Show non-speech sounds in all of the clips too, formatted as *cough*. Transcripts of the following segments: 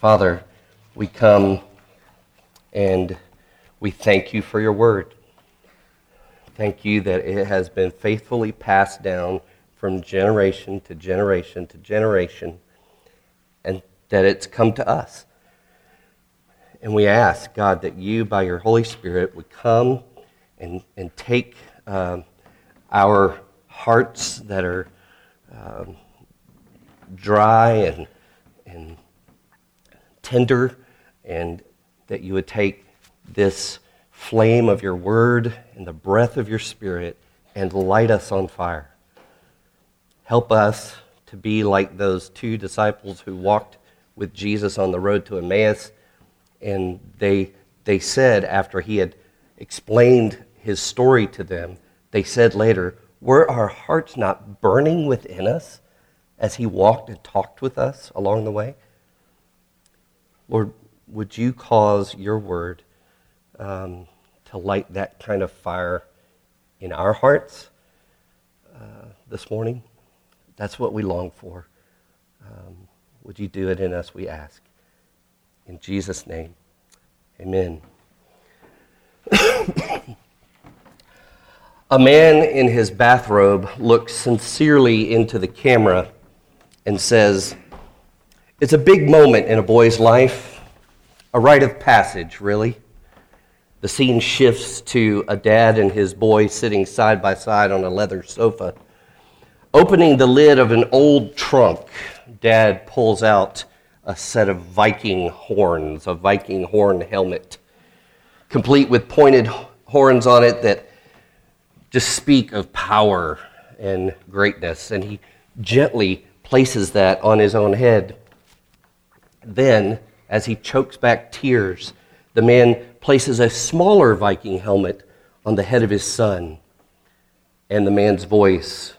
Father, we come and we thank you for your word. Thank you that it has been faithfully passed down from generation to generation to generation, and that it's come to us. And we ask, God, that you, by your Holy Spirit, would come and, and take uh, our hearts that are um, dry and, and tender, and that you would take this flame of your word and the breath of your spirit and light us on fire. Help us to be like those two disciples who walked with Jesus on the road to Emmaus. And they, they said, after he had explained his story to them, they said later, Were our hearts not burning within us as he walked and talked with us along the way? Lord, would you cause your word um, to light that kind of fire in our hearts uh, this morning? That's what we long for. Um, would you do it in us, we ask. In Jesus' name, amen. *coughs* A man in his bathrobe looks sincerely into the camera and says, It's a big moment in a boy's life, a rite of passage, really. The scene shifts to a dad and his boy sitting side by side on a leather sofa. Opening the lid of an old trunk, Dad pulls out a set of Viking horns, a Viking horn helmet, complete with pointed horns on it that just speak of power and greatness. And he gently places that on his own head. Then, as he chokes back tears, the man places a smaller Viking helmet on the head of his son. And the man's voice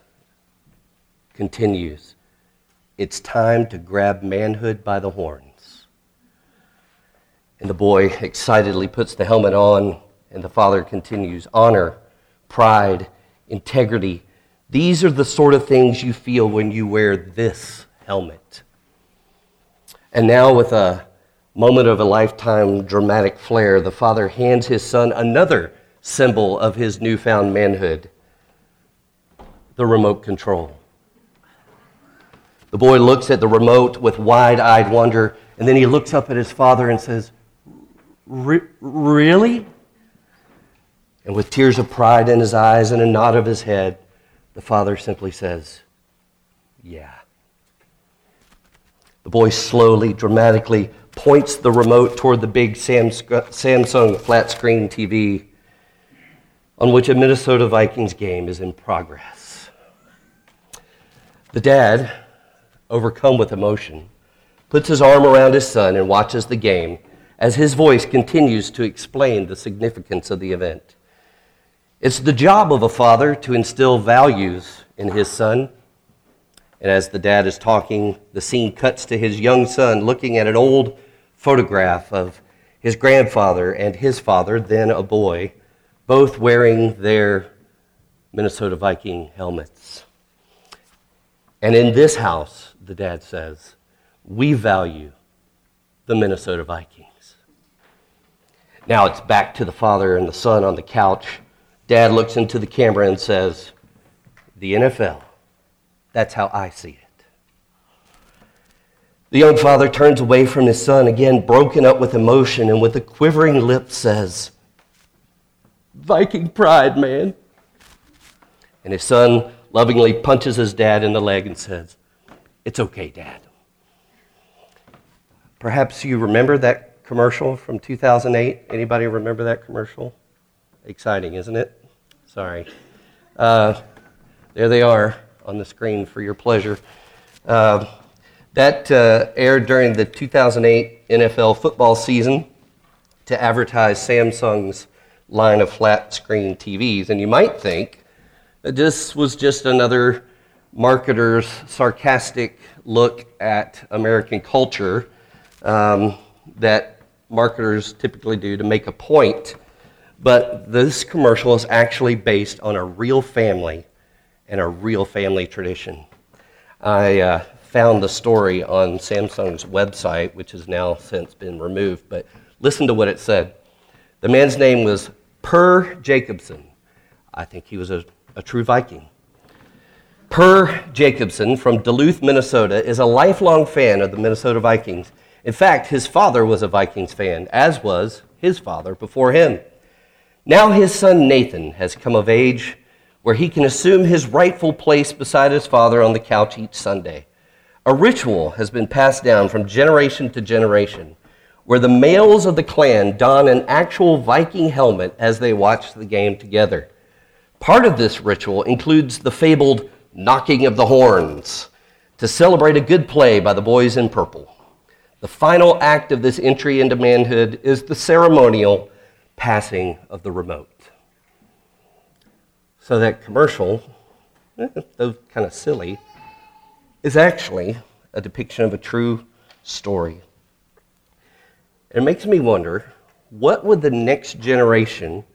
continues It's time to grab manhood by the horns. And the boy excitedly puts the helmet on, and the father continues Honor, pride, integrity. These are the sort of things you feel when you wear this helmet. And now, with a moment of a lifetime dramatic flair, the father hands his son another symbol of his newfound manhood the remote control. The boy looks at the remote with wide eyed wonder, and then he looks up at his father and says, Really? And with tears of pride in his eyes and a nod of his head, the father simply says, Yeah. The boy slowly, dramatically points the remote toward the big Samsung flat screen TV on which a Minnesota Vikings game is in progress. The dad, overcome with emotion, puts his arm around his son and watches the game as his voice continues to explain the significance of the event. It's the job of a father to instill values in his son. And as the dad is talking, the scene cuts to his young son looking at an old photograph of his grandfather and his father, then a boy, both wearing their Minnesota Viking helmets. And in this house, the dad says, we value the Minnesota Vikings. Now it's back to the father and the son on the couch. Dad looks into the camera and says, The NFL. That's how I see it. The young father turns away from his son, again broken up with emotion, and with a quivering lip says, Viking pride, man. And his son lovingly punches his dad in the leg and says, It's okay, Dad. Perhaps you remember that commercial from 2008. Anybody remember that commercial? Exciting, isn't it? Sorry. Uh, there they are on the screen for your pleasure. Uh, that uh, aired during the 2008 NFL football season to advertise Samsung's line of flat screen TVs. And you might think that this was just another marketer's sarcastic look at American culture um, that marketers typically do to make a point. But this commercial is actually based on a real family and a real family tradition. I uh, found the story on Samsung's website, which has now since been removed, but listen to what it said. The man's name was Per Jacobson. I think he was a, a true Viking. Per Jacobson from Duluth, Minnesota, is a lifelong fan of the Minnesota Vikings. In fact, his father was a Vikings fan, as was his father before him. Now his son Nathan has come of age where he can assume his rightful place beside his father on the couch each Sunday. A ritual has been passed down from generation to generation where the males of the clan don an actual Viking helmet as they watch the game together. Part of this ritual includes the fabled knocking of the horns to celebrate a good play by the boys in purple. The final act of this entry into manhood is the ceremonial passing of the remote. So that commercial, eh, though kind of silly, is actually a depiction of a true story. It makes me wonder what would the next generation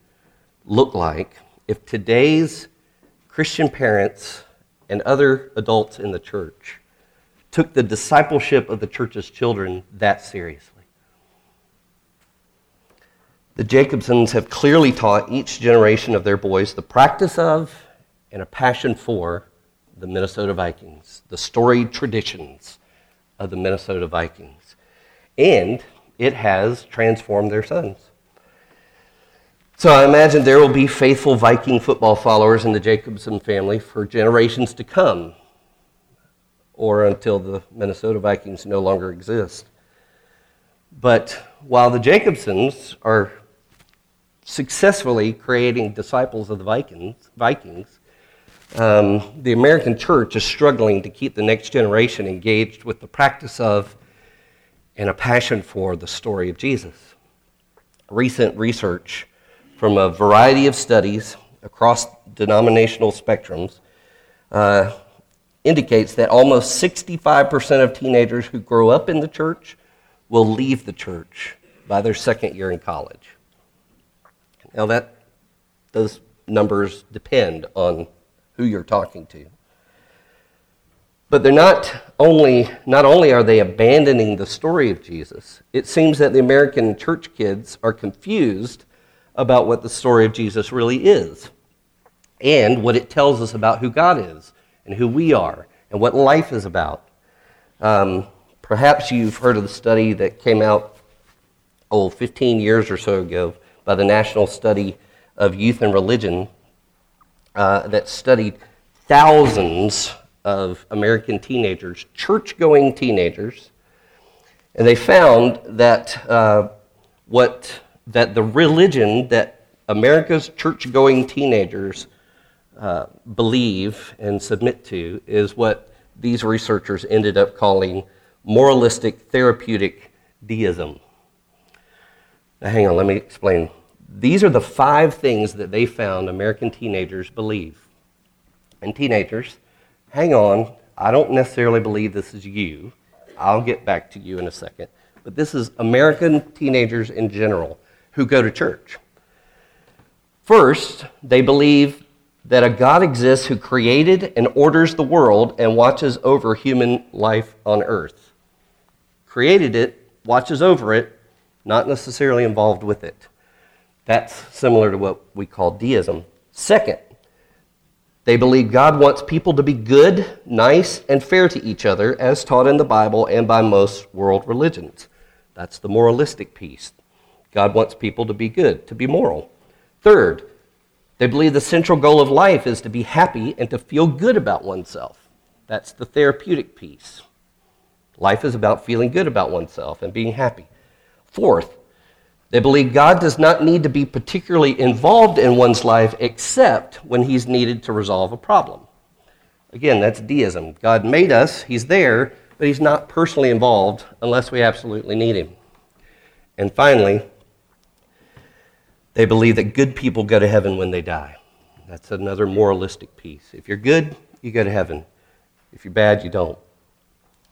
look like if today's Christian parents and other adults in the church took the discipleship of the church's children that seriously? The Jacobsons have clearly taught each generation of their boys the practice of and a passion for the Minnesota Vikings, the storied traditions of the Minnesota Vikings. And it has transformed their sons. So I imagine there will be faithful Viking football followers in the Jacobson family for generations to come, or until the Minnesota Vikings no longer exist. But while the Jacobsons are successfully creating disciples of the Vikings, Vikings um, the American church is struggling to keep the next generation engaged with the practice of and a passion for the story of Jesus. Recent research from a variety of studies across denominational spectrums uh, indicates that almost 65% of teenagers who grow up in the church will leave the church by their second year in college. Now, that, those numbers depend on who you're talking to. But they're not only, not only are they abandoning the story of Jesus, it seems that the American church kids are confused about what the story of Jesus really is and what it tells us about who God is and who we are and what life is about. Um, perhaps you've heard of the study that came out, oh, 15 years or so ago by the National Study of Youth and Religion uh, that studied thousands of American teenagers, church going teenagers, and they found that, uh, what, that the religion that America's church going teenagers uh, believe and submit to is what these researchers ended up calling moralistic therapeutic deism. Now, hang on, let me explain. These are the five things that they found American teenagers believe. And teenagers, hang on, I don't necessarily believe this is you. I'll get back to you in a second. But this is American teenagers in general who go to church. First, they believe that a God exists who created and orders the world and watches over human life on earth. Created it, watches over it, not necessarily involved with it. That's similar to what we call deism. Second, they believe God wants people to be good, nice, and fair to each other, as taught in the Bible and by most world religions. That's the moralistic piece. God wants people to be good, to be moral. Third, they believe the central goal of life is to be happy and to feel good about oneself. That's the therapeutic piece. Life is about feeling good about oneself and being happy. Fourth, they believe God does not need to be particularly involved in one's life except when he's needed to resolve a problem. Again, that's deism. God made us, he's there, but he's not personally involved unless we absolutely need him. And finally, they believe that good people go to heaven when they die. That's another moralistic piece. If you're good, you go to heaven. If you're bad, you don't.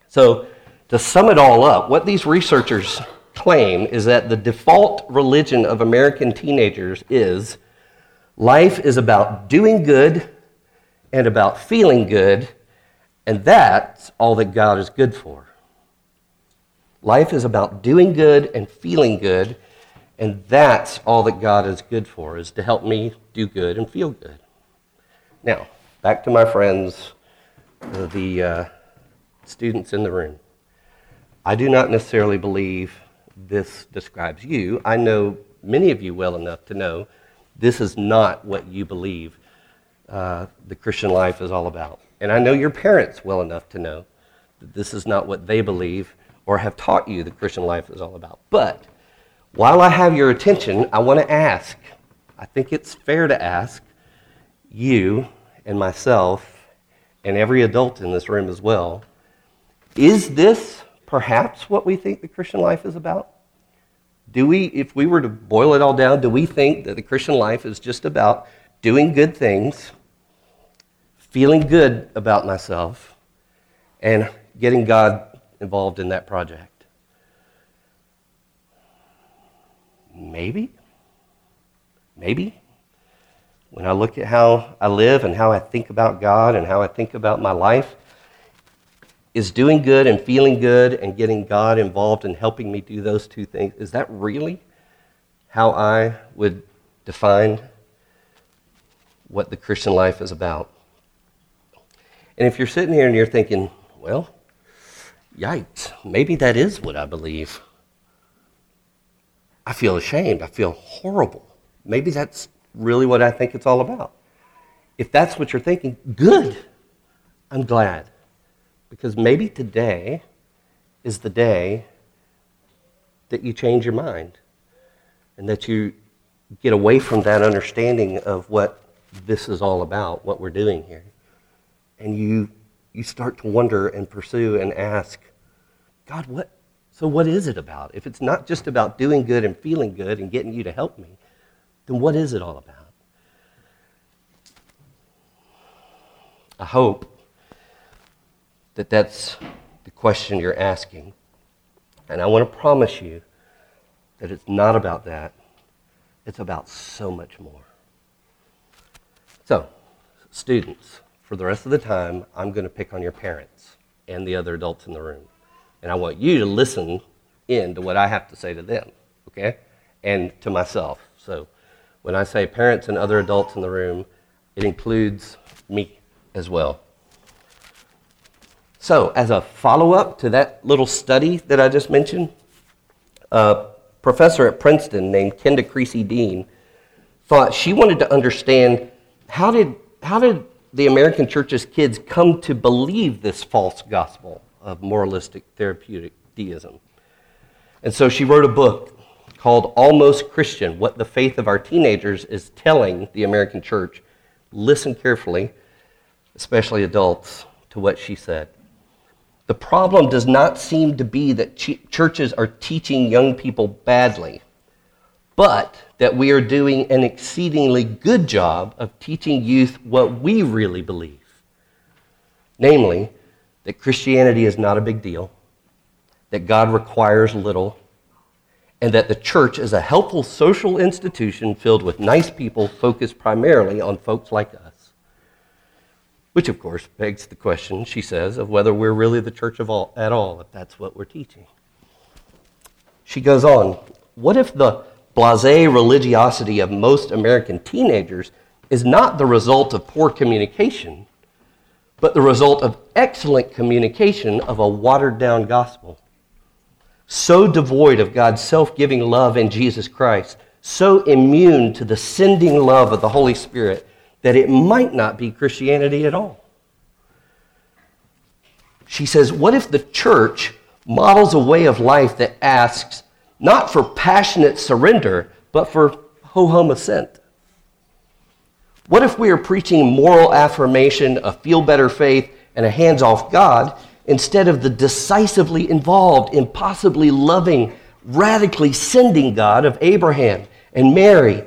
So, to sum it all up, what these researchers claim is that the default religion of American teenagers is life is about doing good and about feeling good And that's all that God is good for. Life is about doing good and feeling good, and that's all that God is good for, is to help me do good and feel good. Now, back to my friends, the uh, students in the room. I do not necessarily believe this describes you. I know many of you well enough to know this is not what you believe uh, the Christian life is all about. And I know your parents well enough to know that this is not what they believe or have taught you the Christian life is all about. But while I have your attention, I want to ask I think it's fair to ask you and myself and every adult in this room as well is this perhaps what we think the Christian life is about? Do we, if we were to boil it all down, do we think that the Christian life is just about doing good things, feeling good about myself, and getting God involved in that project? Maybe. Maybe. When I look at how I live and how I think about God and how I think about my life, is doing good and feeling good and getting God involved and helping me do those two things, is that really how I would define what the Christian life is about? And if you're sitting here and you're thinking, well, yikes, maybe that is what I believe. I feel ashamed. I feel horrible. Maybe that's really what I think it's all about. If that's what you're thinking, good. I'm glad. Because maybe today is the day that you change your mind and that you get away from that understanding of what this is all about, what we're doing here. And you, you start to wonder and pursue and ask, God, what, so what is it about? If it's not just about doing good and feeling good and getting you to help me, then what is it all about? I hope that that's the question you're asking. And I want to promise you that it's not about that, it's about so much more. So, students, for the rest of the time, I'm going to pick on your parents and the other adults in the room. And I want you to listen in to what I have to say to them, okay? And to myself. So, when I say parents and other adults in the room, it includes me as well. So, as a follow up to that little study that I just mentioned, a professor at Princeton named Kenda Creasy Dean thought she wanted to understand how did, how did the American church's kids come to believe this false gospel of moralistic therapeutic deism. And so she wrote a book called Almost Christian What the Faith of Our Teenagers is Telling the American Church. Listen carefully, especially adults, to what she said. The problem does not seem to be that ch- churches are teaching young people badly, but that we are doing an exceedingly good job of teaching youth what we really believe. Namely, that Christianity is not a big deal, that God requires little, and that the church is a helpful social institution filled with nice people focused primarily on folks like us. Which, of course, begs the question, she says, of whether we're really the church of all, at all, if that's what we're teaching. She goes on, what if the blase religiosity of most American teenagers is not the result of poor communication, but the result of excellent communication of a watered down gospel? so devoid of God's self giving love in Jesus Christ, so immune to the sending love of the Holy Spirit, that it might not be Christianity at all. She says, What if the church models a way of life that asks not for passionate surrender, but for ho hum assent? What if we are preaching moral affirmation, a feel better faith, and a hands off God? instead of the decisively involved, impossibly loving, radically sending God of Abraham and Mary,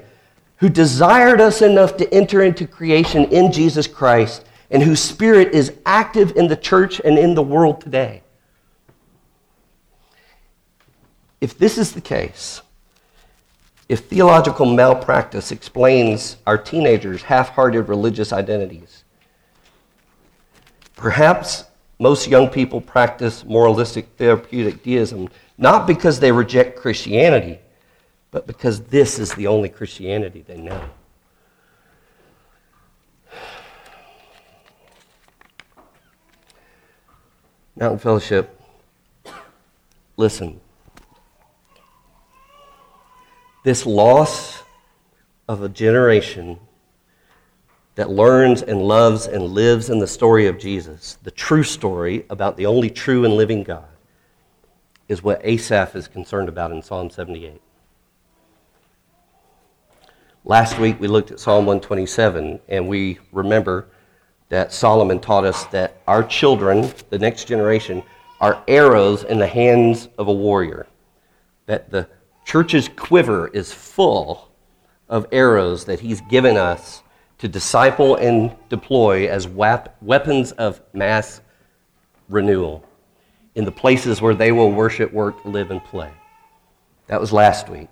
who desired us enough to enter into creation in Jesus Christ and whose spirit is active in the church and in the world today. If this is the case, if theological malpractice explains our teenagers' half hearted religious identities, Perhaps most young people practice moralistic therapeutic deism not because they reject Christianity, but because this is the only Christianity they know. Mountain Fellowship, listen. This loss of a generation that learns and loves and lives in the story of Jesus, the true story about the only true and living God, is what Asaph is concerned about in Psalm 78. Last week we looked at Psalm 127, and we remember that Solomon taught us that our children, the next generation, are arrows in the hands of a warrior. That the church's quiver is full of arrows that he's given us to disciple and deploy as weapons of mass renewal in the places where they will worship, work, live, and play. That was last week.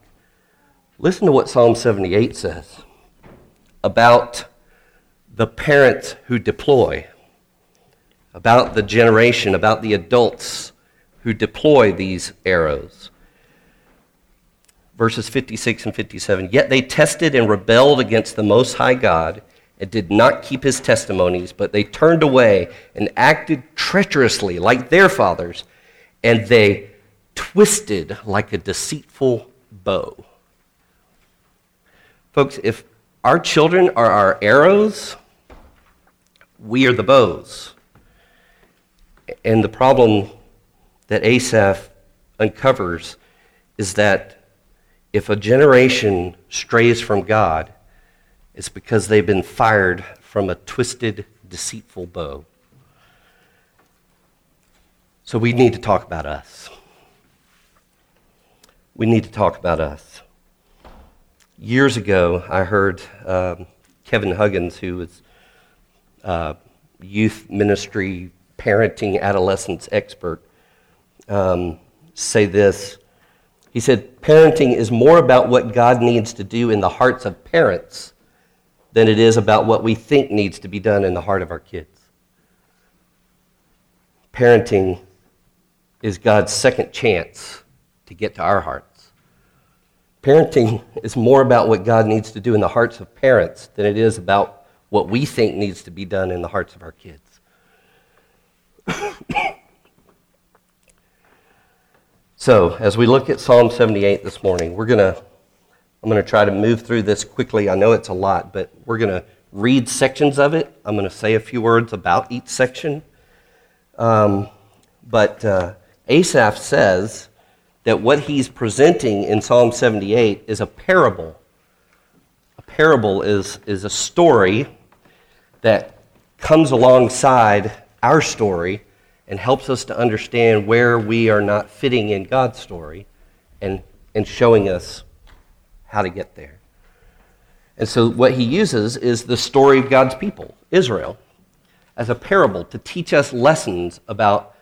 Listen to what Psalm 78 says about the parents who deploy, about the generation, about the adults who deploy these arrows. Verses 56 and 57 Yet they tested and rebelled against the Most High God and did not keep his testimonies, but they turned away and acted treacherously like their fathers, and they twisted like a deceitful bow. Folks, if our children are our arrows, we are the bows. And the problem that Asaph uncovers is that if a generation strays from God, it's because they've been fired from a twisted, deceitful bow. So we need to talk about us. We need to talk about us. Years ago, I heard um, Kevin Huggins, who was uh, youth ministry, parenting, adolescence expert, um, say this. He said, Parenting is more about what God needs to do in the hearts of parents than it is about what we think needs to be done in the heart of our kids. Parenting is God's second chance to get to our hearts. Parenting is more about what God needs to do in the hearts of parents than it is about what we think needs to be done in the hearts of our kids. *coughs* so, as we look at Psalm 78 this morning, we're going to I'm going to try to move through this quickly. I know it's a lot, but we're going to read sections of it. I'm going to say a few words about each section. Um, but uh, Asaph says that what he's presenting in Psalm 78 is a parable. A parable is, is a story that comes alongside our story and helps us to understand where we are not fitting in God's story and, and showing us how to get there. And so, what he uses is the story of God's people, Israel, as a parable to teach us lessons about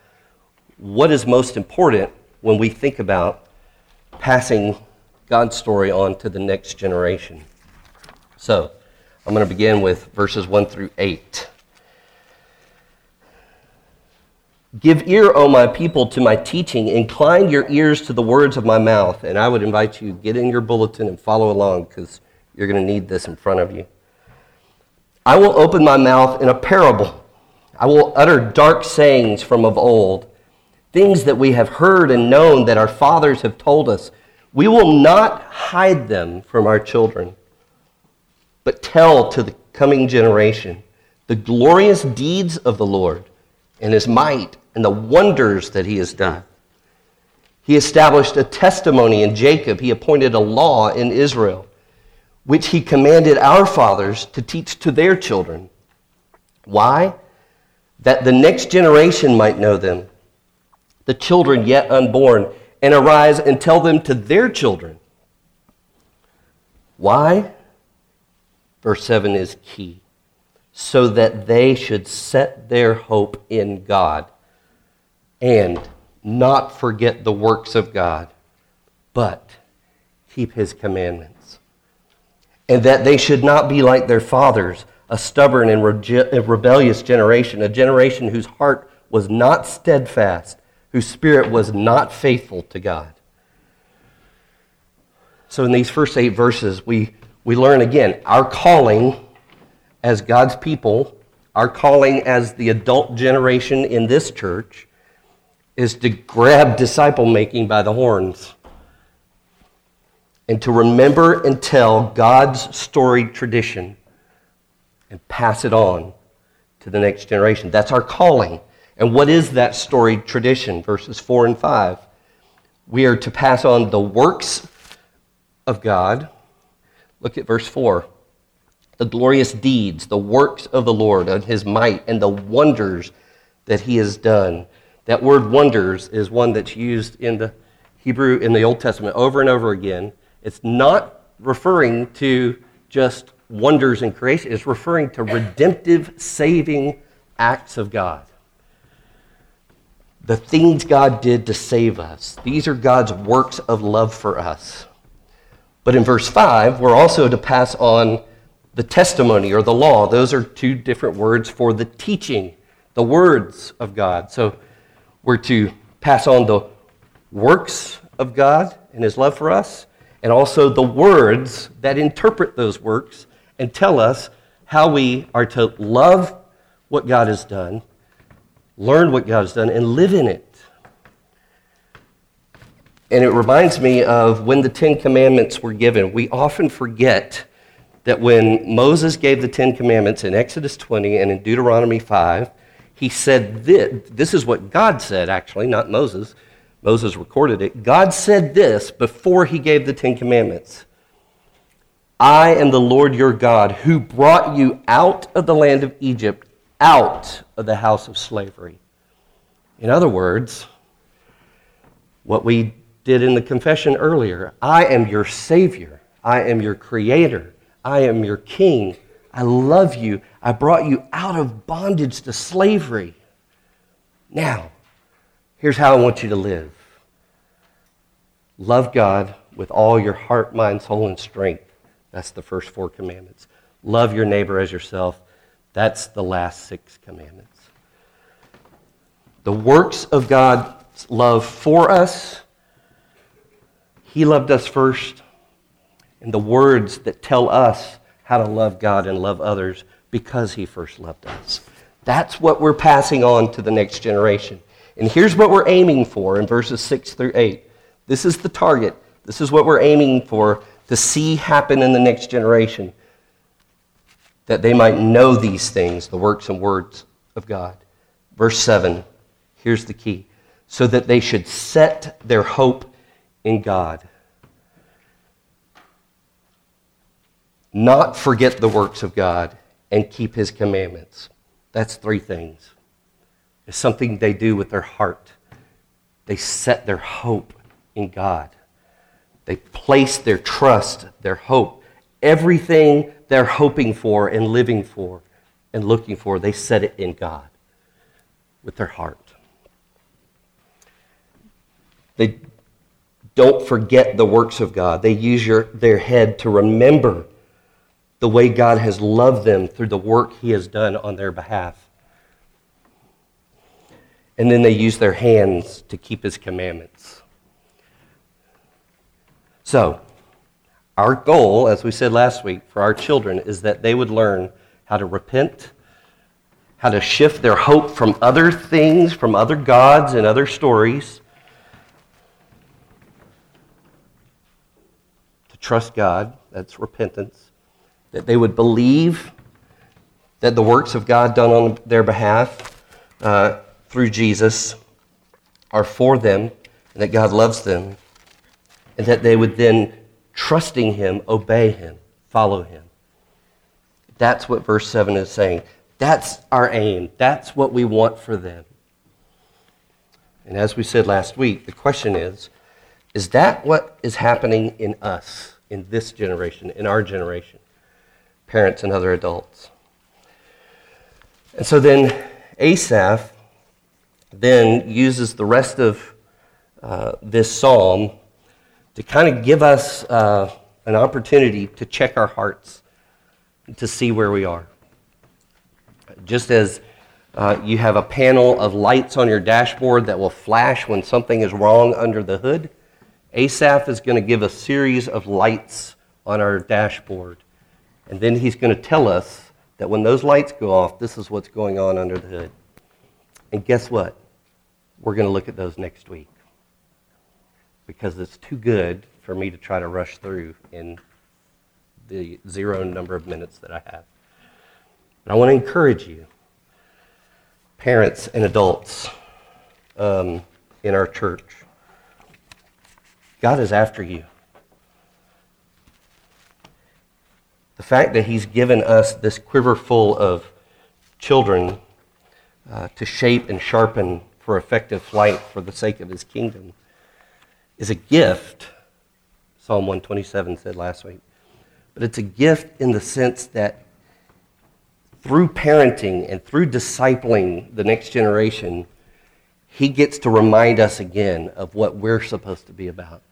what is most important when we think about passing God's story on to the next generation. So, I'm going to begin with verses 1 through 8. Give ear, O my people, to my teaching. Incline your ears to the words of my mouth. And I would invite you, get in your bulletin and follow along because you're going to need this in front of you. I will open my mouth in a parable. I will utter dark sayings from of old, things that we have heard and known that our fathers have told us. We will not hide them from our children but tell to the coming generation the glorious deeds of the Lord and his might and the wonders that he has done. He established a testimony in Jacob, he appointed a law in Israel, which he commanded our fathers to teach to their children. Why? That the next generation might know them, the children yet unborn, and arise and tell them to their children. Why? Verse 7 is key. So that they should set their hope in God and not forget the works of God, but keep his commandments. And that they should not be like their fathers, a stubborn and rebellious generation, a generation whose heart was not steadfast, whose spirit was not faithful to God. So, in these first eight verses, we, we learn again our calling as God's people, our calling as the adult generation in this church, is to grab disciple making by the horns and to remember and tell God's storied tradition and pass it on to the next generation. That's our calling. And what is that storied tradition? Verses 4 and 5. We are to pass on the works of God. Look at verse 4. The glorious deeds, the works of the Lord, and his might, and the wonders that he has done. That word wonders is one that's used in the Hebrew in the Old Testament over and over again. It's not referring to just wonders in creation, it's referring to redemptive, saving acts of God. The things God did to save us. These are God's works of love for us. But in verse 5, we're also to pass on the testimony or the law. Those are two different words for the teaching, the words of God. So we're to pass on the works of God and his love for us, and also the words that interpret those works and tell us how we are to love what God has done, learn what God has done, and live in it. And it reminds me of when the Ten Commandments were given. We often forget that when Moses gave the Ten Commandments in Exodus 20 and in Deuteronomy 5, he said this. This is what God said, actually, not Moses. Moses recorded it. God said this before he gave the Ten Commandments. I am the Lord your God who brought you out of the land of Egypt, out of the house of slavery. In other words, what we did in the confession earlier I am your Savior. I am your Creator. I am your King. I love you. I brought you out of bondage to slavery. Now, here's how I want you to live love God with all your heart, mind, soul, and strength. That's the first four commandments. Love your neighbor as yourself. That's the last six commandments. The works of God's love for us, He loved us first, and the words that tell us how to love God and love others because He first loved us. That's what we're passing on to the next generation. And here's what we're aiming for in verses 6 through 8. This is the target. This is what we're aiming for to see happen in the next generation, that they might know these things, the works and words of God. Verse 7, here's the key so that they should set their hope in God. Not forget the works of God and keep his commandments. That's three things. It's something they do with their heart. They set their hope in God. They place their trust, their hope, everything they're hoping for and living for and looking for, they set it in God with their heart. They don't forget the works of God. They use your, their head to remember the way God has loved them through the work He has done on their behalf. And then they use their hands to keep His commandments. So, our goal, as we said last week, for our children is that they would learn how to repent, how to shift their hope from other things, from other gods and other stories, to trust God. That's repentance. That they would believe that the works of God done on their behalf uh, through Jesus are for them and that God loves them and that they would then, trusting him, obey him, follow him. That's what verse 7 is saying. That's our aim. That's what we want for them. And as we said last week, the question is is that what is happening in us, in this generation, in our generation, parents and other adults? And so then Asaph then uses the rest of uh, this psalm to kind of give us uh, an opportunity to check our hearts, to see where we are. just as uh, you have a panel of lights on your dashboard that will flash when something is wrong under the hood, Asaph is going to give a series of lights on our dashboard. And then he's going to tell us that when those lights go off, this is what's going on under the hood. And guess what? We're going to look at those next week because it's too good for me to try to rush through in the zero number of minutes that I have. But I want to encourage you, parents and adults um, in our church. God is after you. The fact that He's given us this quiver full of children uh, to shape and sharpen for effective flight for the sake of His kingdom is a gift, Psalm 127 said last week. But it's a gift in the sense that through parenting and through discipling the next generation, he gets to remind us again of what we're supposed to be about.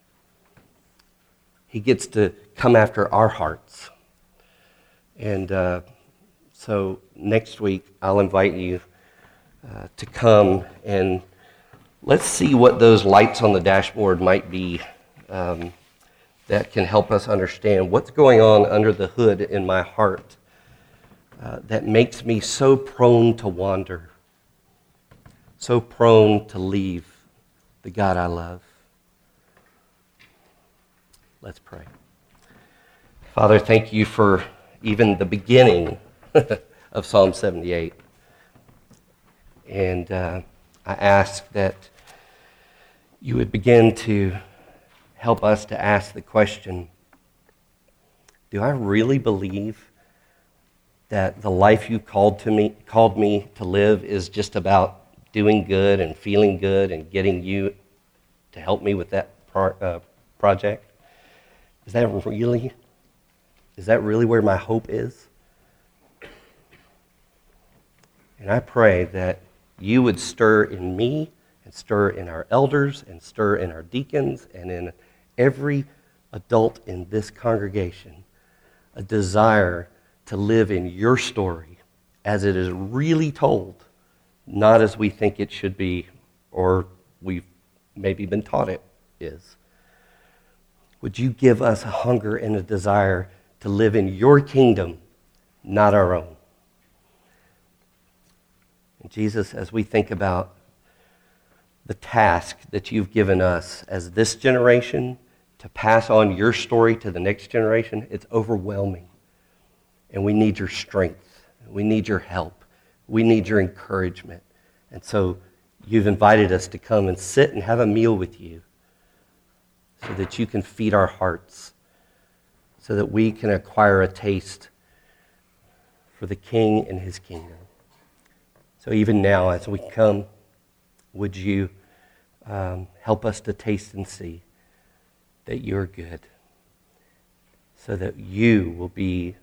He gets to come after our hearts. And uh, so next week, I'll invite you uh, to come and let's see what those lights on the dashboard might be um, that can help us understand what's going on under the hood in my heart uh, that makes me so prone to wander, so prone to leave the God I love. Let's pray. Father, thank you for even the beginning *laughs* of Psalm 78. And uh, I ask that you would begin to help us to ask the question Do I really believe that the life you called, to me, called me to live is just about doing good and feeling good and getting you to help me with that pro- uh, project? Is that really is that really where my hope is? And I pray that you would stir in me and stir in our elders and stir in our deacons and in every adult in this congregation a desire to live in your story as it is really told, not as we think it should be or we've maybe been taught it is. Would you give us a hunger and a desire to live in your kingdom, not our own. And Jesus, as we think about the task that you've given us as this generation to pass on your story to the next generation, it's overwhelming. And we need your strength. We need your help. We need your encouragement. And so you've invited us to come and sit and have a meal with you so that you can feed our hearts so that we can acquire a taste for the King and his kingdom. So even now, as we come, would you um, help us to taste and see that you're good, so that you will be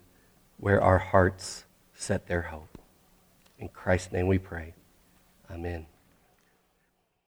where our hearts set their hope. In Christ's name we pray. Amen.